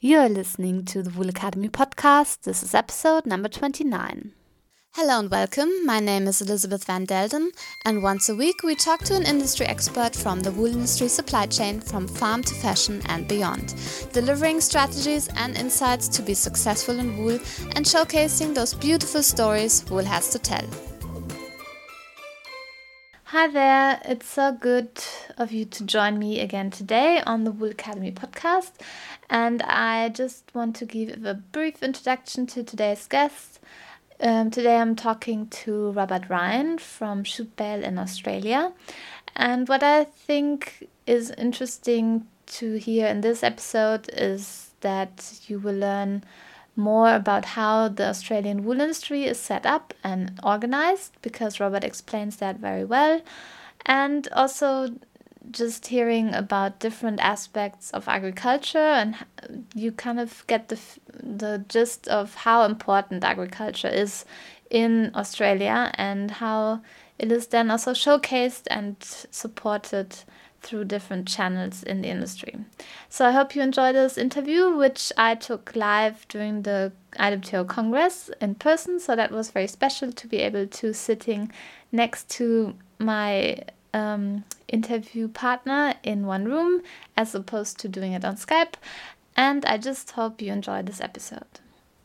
You're listening to the Wool Academy podcast. This is episode number 29. Hello and welcome. My name is Elizabeth Van Delden, and once a week we talk to an industry expert from the wool industry supply chain from farm to fashion and beyond, delivering strategies and insights to be successful in wool and showcasing those beautiful stories wool has to tell. Hi there, it's so good of you to join me again today on the Wool Academy podcast. And I just want to give a brief introduction to today's guest. Um, today I'm talking to Robert Ryan from Bale in Australia. And what I think is interesting to hear in this episode is that you will learn more about how the Australian wool industry is set up and organized because Robert explains that very well. And also just hearing about different aspects of agriculture and you kind of get the the gist of how important agriculture is in Australia and how it is then also showcased and supported through different channels in the industry. So I hope you enjoy this interview, which I took live during the IWTO Congress in person. So that was very special to be able to sitting next to my um, interview partner in one room as opposed to doing it on Skype. And I just hope you enjoy this episode.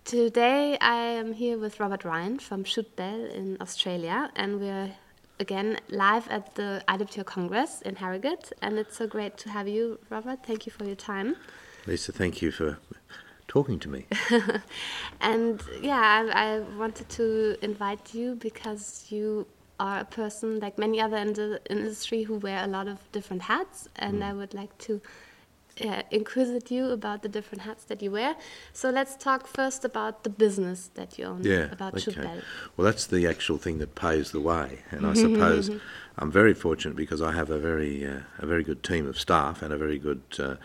Today I am here with Robert Ryan from Schute Bell in Australia, and we're again live at the IWTO Congress in Harrogate. And it's so great to have you, Robert. Thank you for your time. Lisa, thank you for talking to me. and yeah, I, I wanted to invite you because you are a person like many other in the industry who wear a lot of different hats, and mm. I would like to uh, inquisite you about the different hats that you wear. So let's talk first about the business that you own. Yeah, about okay. Well, that's the actual thing that pays the way, and I suppose I'm very fortunate because I have a very uh, a very good team of staff and a very good. Uh,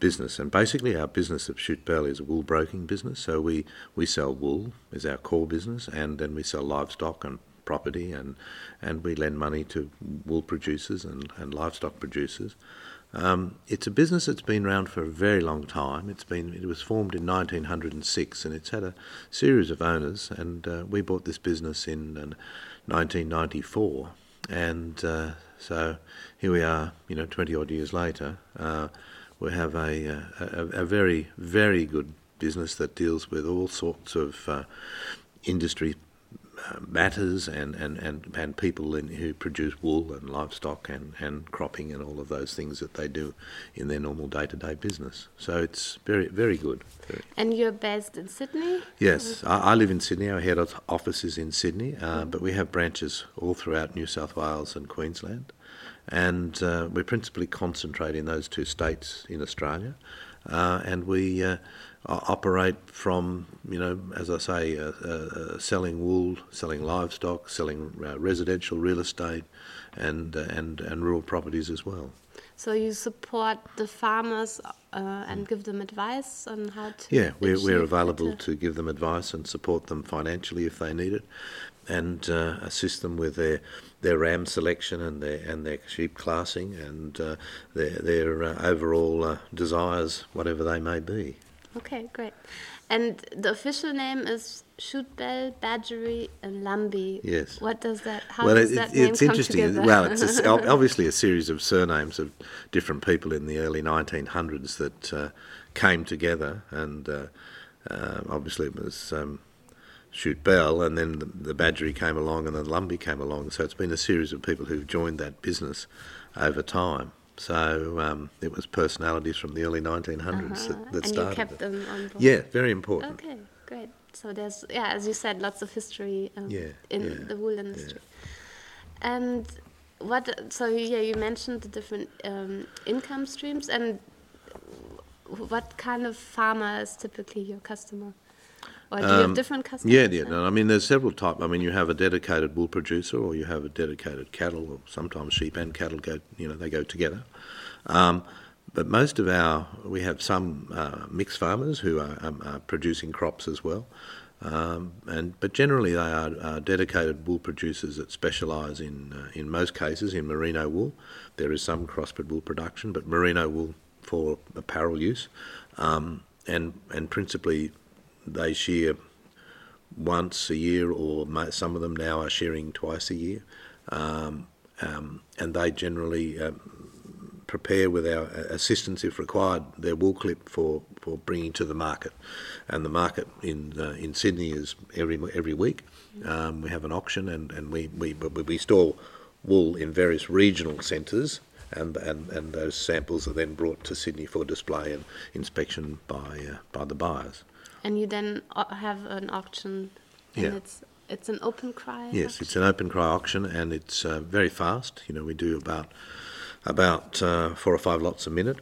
business and basically our business of Bale is a wool broking business so we, we sell wool is our core business and then we sell livestock and property and, and we lend money to wool producers and, and livestock producers. Um, it's a business that's been around for a very long time. It's been it was formed in 1906 and it's had a series of owners. And uh, we bought this business in uh, 1994, and uh, so here we are. You know, 20 odd years later, uh, we have a, uh, a, a very very good business that deals with all sorts of uh, industry matters and, and, and, and people in, who produce wool and livestock and, and cropping and all of those things that they do in their normal day to day business. So it's very, very good. Very. And you're based in Sydney? Yes, I, I, live in Sydney. Our head office is in Sydney, uh, but we have branches all throughout New South Wales and Queensland. And uh, we principally concentrate in those two states in Australia. Uh, and we uh, operate from, you know, as I say, uh, uh, selling wool, selling livestock, selling uh, residential real estate, and uh, and and rural properties as well. So you support the farmers uh, and give them advice on how to. Yeah, we're we're available to give them advice and support them financially if they need it, and uh, assist them with their their ram selection and their and their sheep classing and their their overall desires, whatever they may be. Okay, great. And the official name is Schute Bell, Badgery, and Lumby. Yes. What does that? How well, does it, that name it's interesting. Together? Well, it's a, obviously a series of surnames of different people in the early 1900s that uh, came together, and uh, uh, obviously it was. Um, Schute Bell, and then the, the Badgery came along, and then Lumby came along. So it's been a series of people who've joined that business over time. So um, it was personalities from the early 1900s uh-huh. that, that and started. And you kept them on board. Yeah, very important. Okay, great. So there's yeah, as you said, lots of history um, yeah, in yeah, the wool industry. Yeah. And what? So yeah, you mentioned the different um, income streams, and what kind of farmer is typically your customer? Or do you have um, different customers? Yeah, yeah. No, I mean, there's several types. I mean, you have a dedicated wool producer, or you have a dedicated cattle, or sometimes sheep and cattle go. You know, they go together. Um, but most of our, we have some uh, mixed farmers who are, um, are, producing crops as well. Um, and but generally they are, are, dedicated wool producers that specialise in uh, in most cases in merino wool. There is some crossbred wool production, but merino wool for apparel use. Um, and and principally they shear once a year, or some of them now are shearing twice a year, um, um, and they generally um, prepare with our assistance, if required, their wool clip for, for bringing to the market. And the market in uh, in Sydney is every every week. Um, we have an auction, and, and we, we we store wool in various regional centres and, and, and those samples are then brought to Sydney for display and inspection by uh, by the buyers. And you then uh, have an auction, and yeah. it's it's an open cry. Yes, auction? it's an open cry auction, and it's uh, very fast. You know, we do about about uh, four or five lots a minute.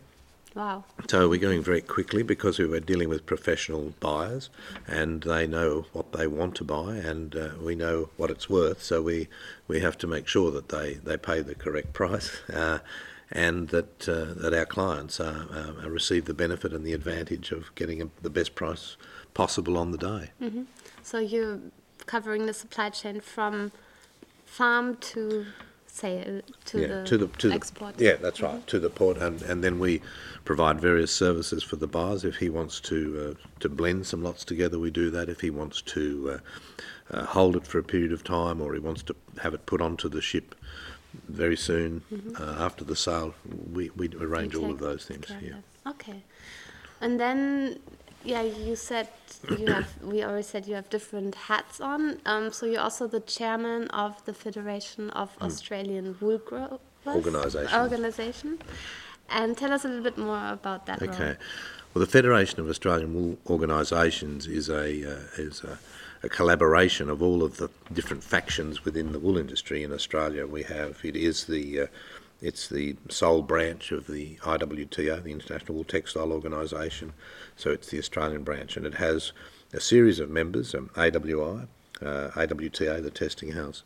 Wow. So we're going very quickly because we were dealing with professional buyers and they know what they want to buy and uh, we know what it's worth. So we, we have to make sure that they, they pay the correct price uh, and that, uh, that our clients uh, receive the benefit and the advantage of getting a, the best price possible on the day. Mm-hmm. So you're covering the supply chain from farm to say uh, to, yeah, the to the to export. The, yeah, that's right, mm-hmm. to the port, and, and then we provide various services for the bars. If he wants to uh, to blend some lots together, we do that. If he wants to uh, uh, hold it for a period of time, or he wants to have it put onto the ship very soon mm-hmm. Uh, after the sale, we we arrange all of those things. Yeah. Okay, and then yeah, you said you have. we always said you have different hats on. Um, so you're also the chairman of the Federation of mm. Australian Wool Growers Organization. Organization, and tell us a little bit more about that. Okay. Role. Well, the Federation of Australian Wool Organisations is a uh, is a, a, collaboration of all of the different factions within the wool industry in Australia. We have it is the uh, it's the sole branch of the IWTO, the International Wool Textile Organisation. So it's the Australian branch, and it has a series of members um, AWI, uh, AWTA, the testing house.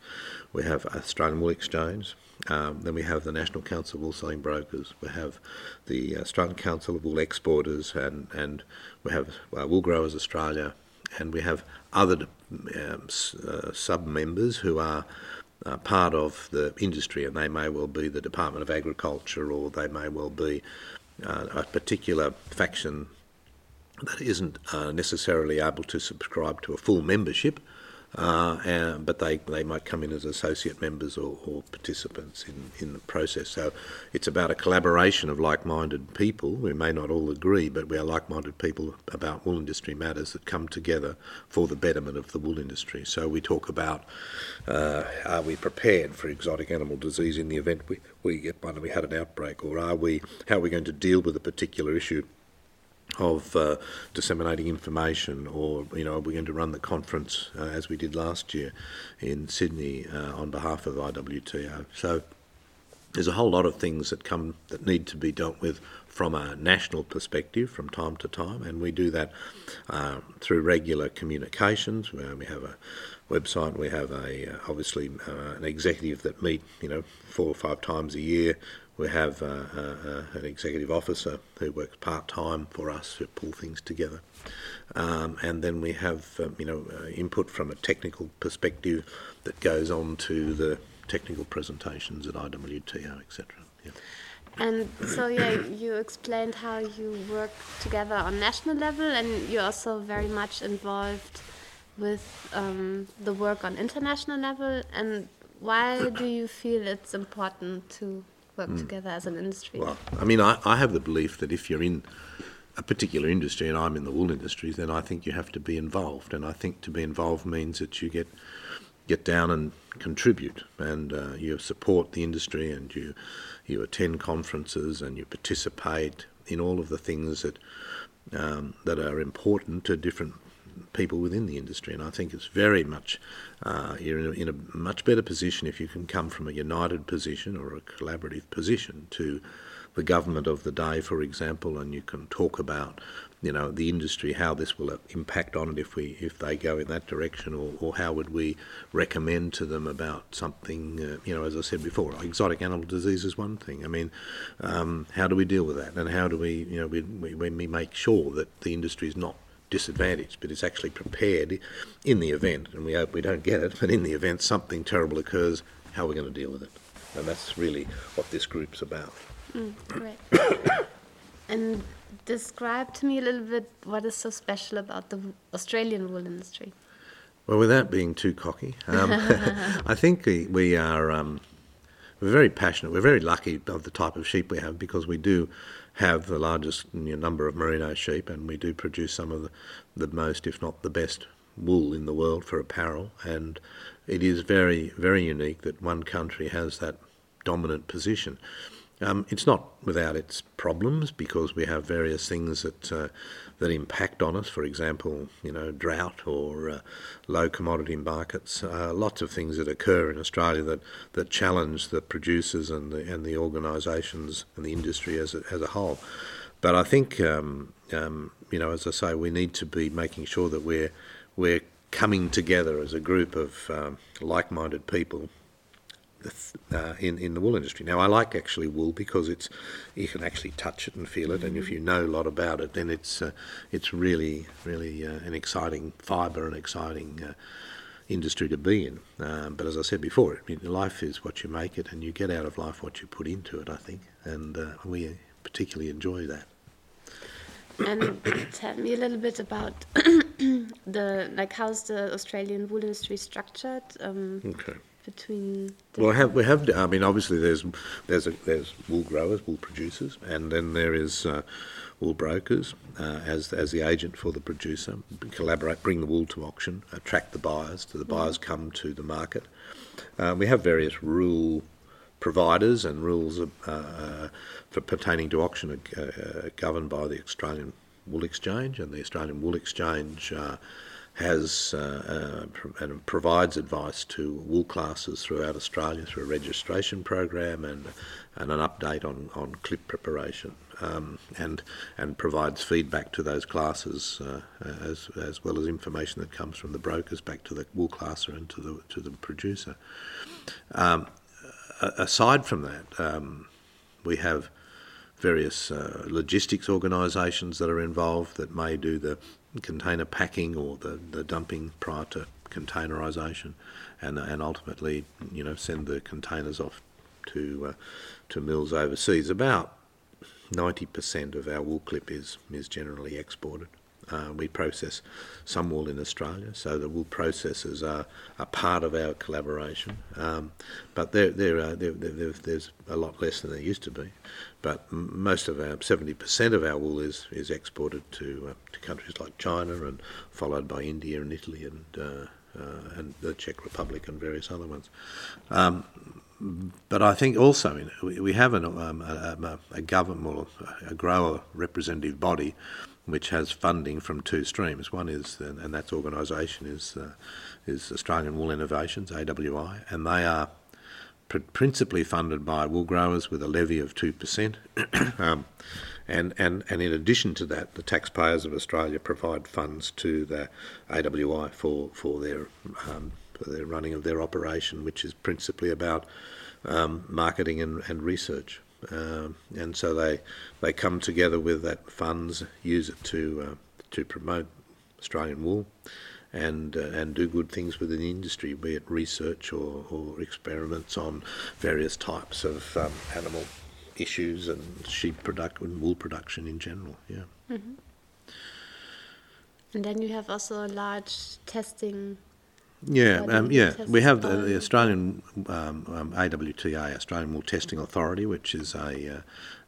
We have Australian Wool Exchange. Um, then we have the National Council of Wool Selling Brokers. We have the Australian Council of Wool Exporters, and, and we have uh, Wool Growers Australia, and we have other um, uh, sub members who are uh, part of the industry, and they may well be the Department of Agriculture, or they may well be uh, a particular faction that isn't uh, necessarily able to subscribe to a full membership, uh, and, but they, they might come in as associate members or, or, participants in, in the process. So it's about a collaboration of like minded people. We may not all agree, but we are like minded people about wool industry matters that come together for the betterment of the wool industry. So we talk about uh, are we prepared for exotic animal disease in the event we, we get one and we had an outbreak, or are we, how are we going to deal with a particular issue? Of uh, disseminating information, or you know, we're going to run the conference uh, as we did last year in Sydney uh, on behalf of IWTO. So there's a whole lot of things that come that need to be dealt with from a national perspective from time to time, and we do that uh, through regular communications. We have a website, we have a uh, obviously uh, an executive that meet you know four or five times a year we have uh, uh, uh, an executive officer who works part time for us to pull things together, um, and then we have um, you know uh, input from a technical perspective that goes on to the technical presentations at IWTO, etc. Yeah. And so yeah, you explained how you work together on national level, and you're also very much involved with um, the work on international level. And why do you feel it's important to work mm. together as an industry? Well, I mean, I, I have the belief that if you're in a particular industry, and I'm in the wool industry, then I think you have to be involved. And I think to be involved means that you get get down and contribute, and uh, you support the industry, and you you attend conferences, and you participate in all of the things that um, that are important to different people within the industry. And I think it's very much, uh, you're in a, in a, much better position if you can come from a united position or a collaborative position to the government of the day, for example, and you can talk about, you know, the industry, how this will impact on it if we if they go in that direction, or, or how would we recommend to them about something, uh, you know, as I said before, exotic animal disease is one thing. I mean, um, how do we deal with that, and how do we, you know, we, we, we make sure that the industry is not disadvantaged, but it's actually prepared in the event, and we hope we don't get it, but in the event something terrible occurs, how are we going to deal with it? And that's really what this group's about. Mm, right. and describe to me a little bit what is so special about the Australian wool industry? Well, without being too cocky, um, I think we, we are um, we're very passionate. We're very lucky of the type of sheep we have because we do have the largest number of merino sheep, and we do produce some of the, the most, if not the best, wool in the world for apparel. And it is very, very unique that one country has that dominant position. Um, it's not without its problems because we have various things that uh, that impact on us. For example, you know, drought or uh, low commodity markets. Uh, lots of things that occur in Australia that, that challenge the producers and the and the organisations and the industry as a, as a whole. But I think um, um, you know, as I say, we need to be making sure that we're we're coming together as a group of um, like-minded people uh, in in the wool industry. Now, I like actually wool because it's you can actually touch it and feel it, and if you know a lot about it, then it's uh, it's really really uh, an exciting fibre, an exciting uh, industry to be in. Um, but as I said before, I mean, life is what you make it, and you get out of life what you put into it. I think, and uh, we particularly enjoy that. And tell me a little bit about the like how's the Australian wool industry structured? Um, okay between? Well, we have, we have. I mean, obviously, there's there's a, there's wool growers, wool producers, and then there is uh, wool brokers uh, as as the agent for the producer. Collaborate, bring the wool to auction, attract the buyers. To the mm-hmm. buyers come to the market. Uh, we have various rule providers and rules uh, uh, for pertaining to auction are uh, governed by the Australian Wool Exchange, and the Australian Wool Exchange has uh, uh, and provides advice to wool classers throughout Australia through a registration program and and an update on, on clip preparation um, and and provides feedback to those classers uh, as as well as information that comes from the brokers back to the wool classer and to the to the producer. Um, aside from that, um, we have various uh, logistics organisations that are involved that may do the container packing or the, the dumping prior to containerisation, and and ultimately, you know, send the containers off to uh, to mills overseas. About ninety percent of our wool clip is is generally exported. Uh, we process some wool in Australia, so the wool processors are, are part of our collaboration. Um, but there, there, are, there, there, there's a lot less than there used to be. But most of our, 70% of our wool is, is exported to, uh, to countries like China and followed by India and Italy and, uh, uh and the Czech Republic and various other ones. Um, but I think also we have an, um, a, a, government, a grower representative body which has funding from two streams. One is, and that's organisation is uh, is Australian Wool Innovations (AWI), and they are pr- principally funded by wool growers with a levy of two percent. um, and, and, and in addition to that, the taxpayers of Australia provide funds to the AWI for for their um, for their running of their operation, which is principally about um, marketing and, and research. Um, and so they they come together with that funds, use it to uh, to promote Australian wool, and uh, and do good things within the industry, be it research or, or experiments on various types of um, animal issues and sheep production wool production in general. Yeah. Mm-hmm. And then you have also a large testing yeah, um, yeah. We have the, the Australian um, um, AWTA, Australian Wool Testing Authority, which is a, uh,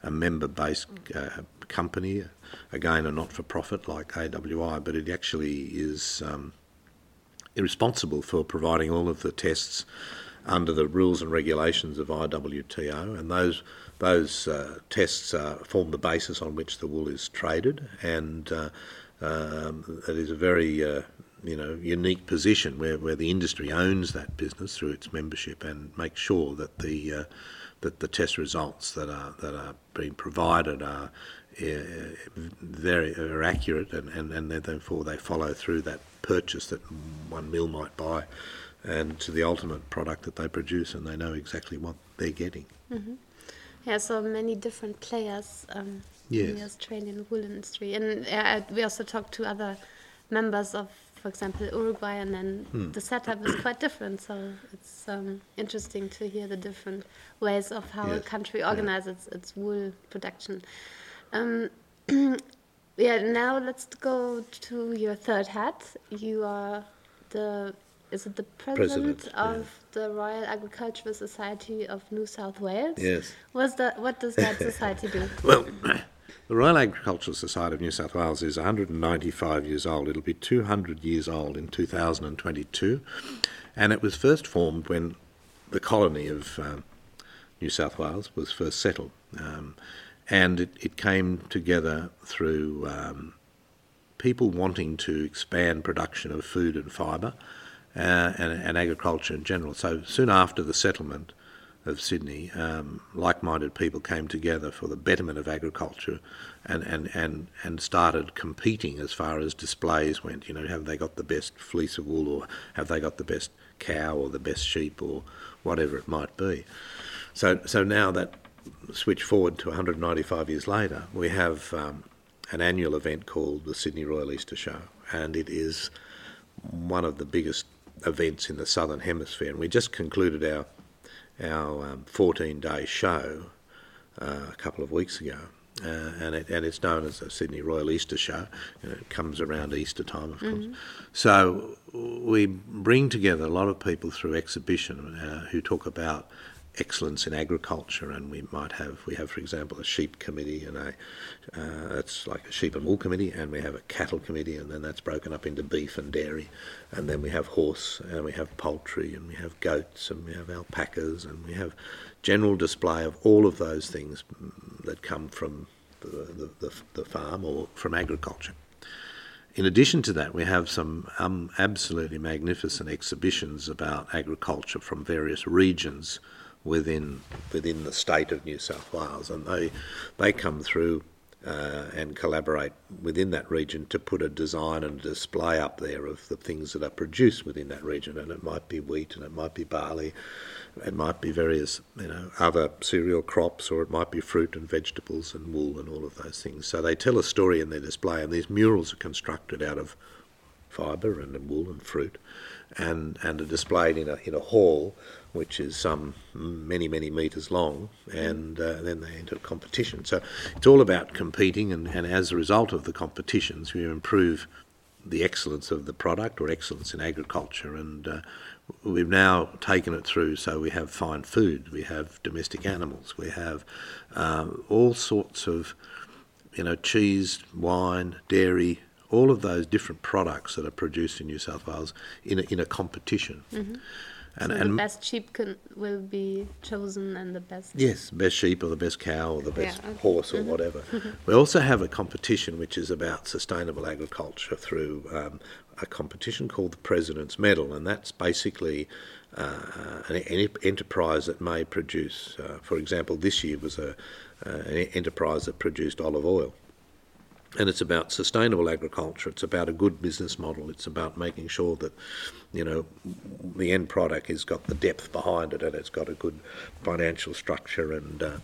a member-based uh, company. Again, a not-for-profit like AWI, but it actually is um, responsible for providing all of the tests under the rules and regulations of IWTO, and those those uh, tests form the basis on which the wool is traded, and uh, um, it is a very uh, you know unique position where, where the industry owns that business through its membership and makes sure that the uh, that the test results that are that are being provided are uh, very are accurate and, and, and therefore they follow through that purchase that one mill might buy and to the ultimate product that they produce and they know exactly what they're getting. Mm-hmm. Yeah, so many different players um, yes. in the Australian wool industry, and uh, we also talked to other members of for example, Uruguay, and then hmm. the setup is quite different. So it's um, interesting to hear the different ways of how yes. a country organizes yeah. its, its, wool production. Um, yeah, now let's go to your third hat. You are the is it the president, President, of yeah. the Royal Agricultural Society of New South Wales? Yes. What's that? What does that society do? Well, the Royal Agricultural Society of New South Wales is 195 years old. It'll be 200 years old in 2022. And it was first formed when the colony of um, New South Wales was first settled. Um, and it, it came together through um, people wanting to expand production of food and fibre uh, and, and agriculture in general. So soon after the settlement of Sydney, um, like-minded people came together for the betterment of agriculture, and, and, and, and started competing as far as displays went. You know, have they got the best fleece of wool, or have they got the best cow, or the best sheep, or whatever it might be. So so now that switch forward to 195 years later, we have um, an annual event called the Sydney Royal Easter Show, and it is one of the biggest events in the southern hemisphere. And we just concluded our our um, 14 day show uh, a couple of weeks ago. Uh, and, it, and it's known as the Sydney Royal Easter Show. Know, it comes around Easter time, of course. So we bring together a lot of people through exhibition uh, who talk about excellence in agriculture, and we might have we have, for example, a sheep committee and a uh, it's like a sheep and wool committee, and we have a cattle committee, and then that's broken up into beef and dairy, and then we have horse, and we have poultry, and we have goats, and we have alpacas, and we have general display of all of those things that come from the, the, the, the farm or from agriculture. In addition to that, we have some um, absolutely magnificent exhibitions about agriculture from various regions within within the state of New South Wales, and they they come through uh, and collaborate within that region to put a design and display up there of the things that are produced within that region, and it might be wheat, and it might be barley, it might be various you know other cereal crops, or it might be fruit and vegetables and wool and all of those things. So they tell a story in their display, and these murals are constructed out of fibre and wool and fruit, and and are displayed in a in a hall which is some many many metres long, and uh, then they enter competition. So it's all about competing, and, and as a result of the competitions, we improve the excellence of the product or excellence in agriculture, and uh, we've now taken it through. So we have fine food, we have domestic animals, we have um, all sorts of you know cheese, wine, dairy, all of those different products that are produced in New South Wales in a, in a competition. And, so the best sheep can, will be chosen, and the best. Yes, best sheep or the best cow or the best okay. horse or whatever. we also have a competition which is about sustainable agriculture through um, a competition called the President's Medal, and that's basically uh, an, an enterprise that may produce. Uh, for example, this year was a uh, an enterprise that produced olive oil and it's about sustainable agriculture. It's about a good business model. It's about making sure that, you know, the end product has got the depth behind it and it's got a good financial structure and uh,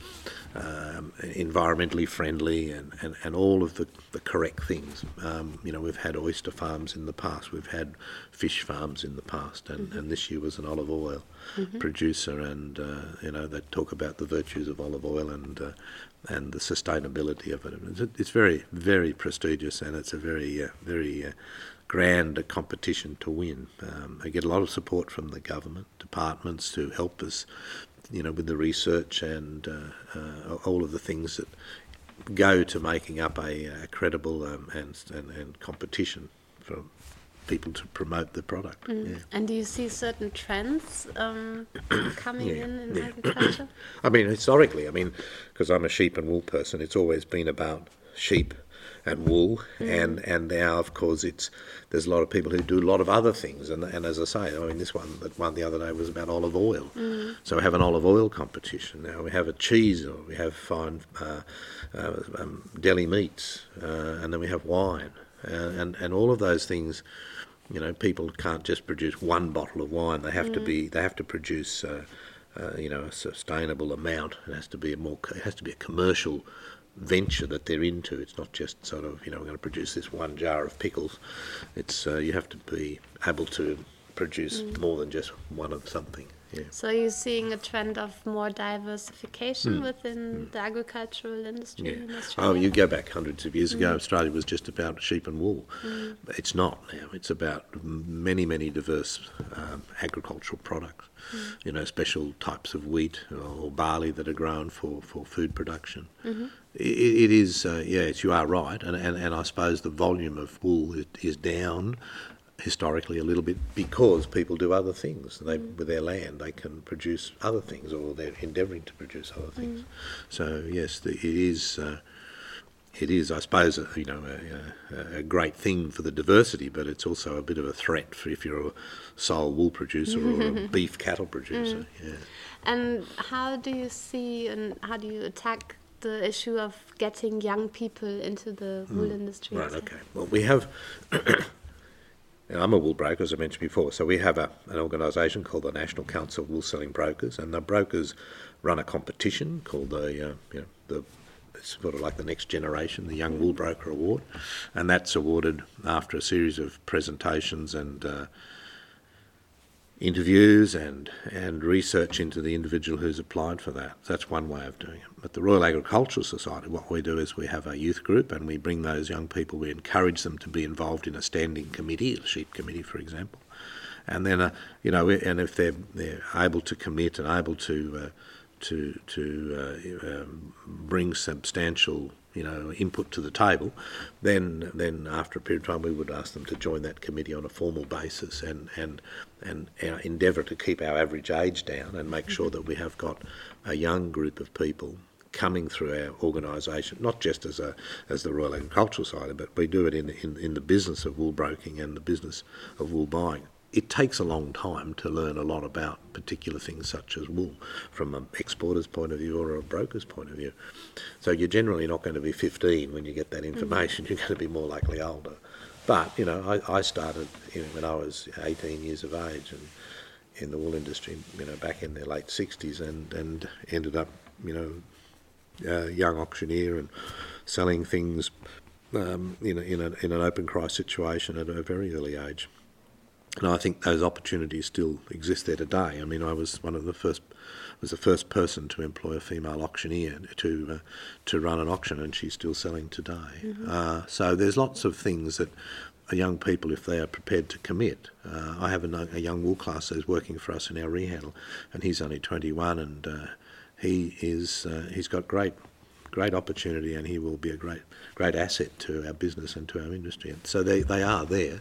um, environmentally friendly and, and, and all of the, the correct things. Um, you know, we've had oyster farms in the past, we've had fish farms in the past, and, mm-hmm. and this year was an olive oil mm-hmm. producer, and uh, you know they talk about the virtues of olive oil and uh, and the sustainability of it. It's, it's, very very prestigious, and it's a very uh, very grand competition to win. Um, I get a lot of support from the government departments to help us, you know, with the research and uh, uh, all of the things that go to making up a, a credible um, and, and, and competition for people to promote the product. Mm. Yeah. And do you see certain trends um, coming yeah, in in yeah. agriculture? I mean, historically, I mean, because I'm a sheep and wool person, it's always been about sheep and wool, mm. and and now of course it's there's a lot of people who do a lot of other things, and and as I say, I mean this one that one the other day was about olive oil, mm. so we have an olive oil competition now. We have a cheese, or we have fine uh, uh, um, deli meats, uh, and then we have wine, and and all of those things you know, people can't just produce one bottle of wine. They have mm. to be. They have to produce. Uh, uh, you know, a sustainable amount. It has to be a more. It has to be a commercial venture that they're into. It's not just sort of you know we're going to produce this one jar of pickles. It's uh, you have to be able to produce mm. more than just one of something. Yeah. So you're seeing a trend of more diversification Hmm. within the agricultural industry Yeah. in Oh, you go back hundreds of years Mm. ago, Australia was just about sheep and wool. It's not now. It's about many, many diverse um, agricultural products. Mm. You know, special types of wheat or barley that are grown for, for food production. Mm-hmm. It, it is, uh, yes, you are right. And, and, and I suppose the volume of wool is, is down historically a little bit because people do other things. They, with their land, they can produce other things, or they're endeavouring to produce other things. So yes, the, it is. Uh, it is, I suppose, a, you know, a, a, a great thing for the diversity, but it's also a bit of a threat for if you're a sole wool producer or a beef cattle producer. Yeah. And how do you see and how do you attack the issue of getting young people into the wool industry? Hmm. Right, okay. Well, we have. I'm a wool broker, as I mentioned before. So we have a, an organisation called the National Council of Wool Selling Brokers, and the brokers run a competition called the, uh, you know, the sort of like the next generation, the Young Wool Broker Award, and that's awarded after a series of presentations and uh, interviews and, and research into the individual who's applied for that. That's one way of doing it. But the Royal Agricultural Society, what we do is we have a youth group and we bring those young people, we encourage them to be involved in a standing committee, a sheep committee, for example. And then, uh, you know, and if they're, they're able to commit and able to, uh, to, to uh, um, bring substantial you know, input to the table, then then after a period of time we would ask them to join that committee on a formal basis and and and our endeavour to keep our average age down and make sure that we have got a young group of people coming through our organisation, not just as a as the Royal Agricultural Society, but we do it in, in in the business of wool broking and the business of wool buying. It takes a long time to learn a lot about particular things such as wool from an exporter's point of view or a broker's point of view. So you're generally not going to be 15 when you get that information. You're going to be more likely older. But you know, I, I started you know, when I was 18 years of age and in the wool industry, you know, back in the late 60s, and and ended up, you know, a young auctioneer and selling things um, in, a, in, a, in an open cry situation at a very early age. And I think those opportunities still exist there today. I mean, I was one of the first, was the first person to employ a female auctioneer to uh, to run an auction, and she's still selling today. Uh, so there's lots of things that young people, if they are prepared to commit. Uh, I have a, a young wool classer who's working for us in our rehandle, and he's only 21, and uh, he is uh, he's got great great opportunity, and he will be a great great asset to our business and to our industry. And so they they are there,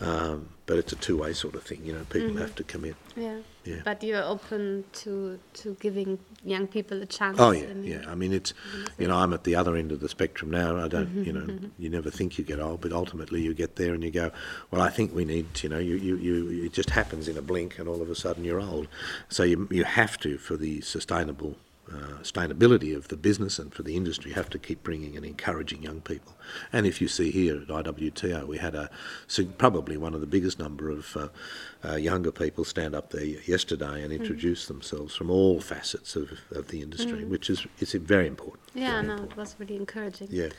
um, but it's a two way sort of thing. You know, people have to commit. Yeah. Yeah. But you're open to to giving young people a chance. Oh yeah, in- yeah. I mean, it's you know, I'm at the other end of the spectrum now. I don't, you know, Mm-hmm. you never think you get old, but ultimately you get there and you go, well, I think we need, you know, you, you, you it just happens in a blink, and all of a sudden you're old. So you you have to for the sustainable. Uh, sustainability of the business and for the industry, have to keep bringing and encouraging young people. And if you see here at IWTO, we had a probably one of the biggest number of uh, uh, younger people stand up there yesterday and introduce themselves from all facets of, of the industry, which is it's very important. Yeah, very no, important. it was really encouraging. Yeah.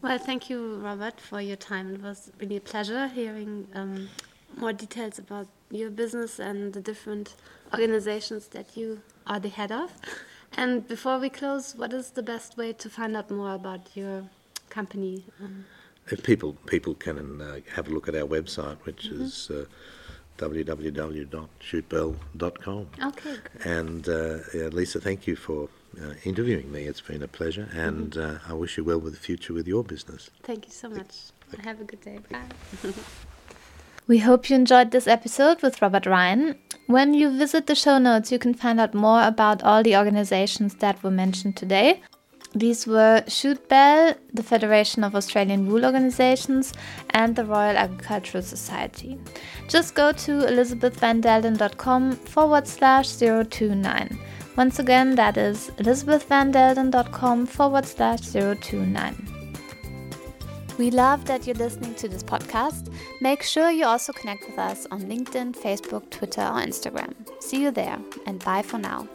Well, thank you, Robert, for your time. It was really a pleasure hearing um, more details about your business and the different organizations that you are the head of. And before we close, what is the best way to find out more about your company? Um, If people people can uh, have a look at our website, which Mm-hmm. is uh, www.schutebell.com. okay. And uh, yeah, Lisa, thank you for uh, interviewing me. It's been a pleasure, and Mm-hmm. uh, I wish you well with the future with your business. Thank you so much. Have a good day. Bye. We hope you enjoyed this episode with Robert Ryan. When you visit the show notes, you can find out more about all the organizations that were mentioned today. These were Schute Bell, the Federation of Australian Wool Organizations, and the Royal Agricultural Society. Just go to elizabethvandelden.com forward slash 029. Once again, that is elizabethvandelden.com forward slash 029. We love that you're listening to this podcast. Make sure you also connect with us on LinkedIn, Facebook, Twitter, or Instagram. See you there, and bye for now.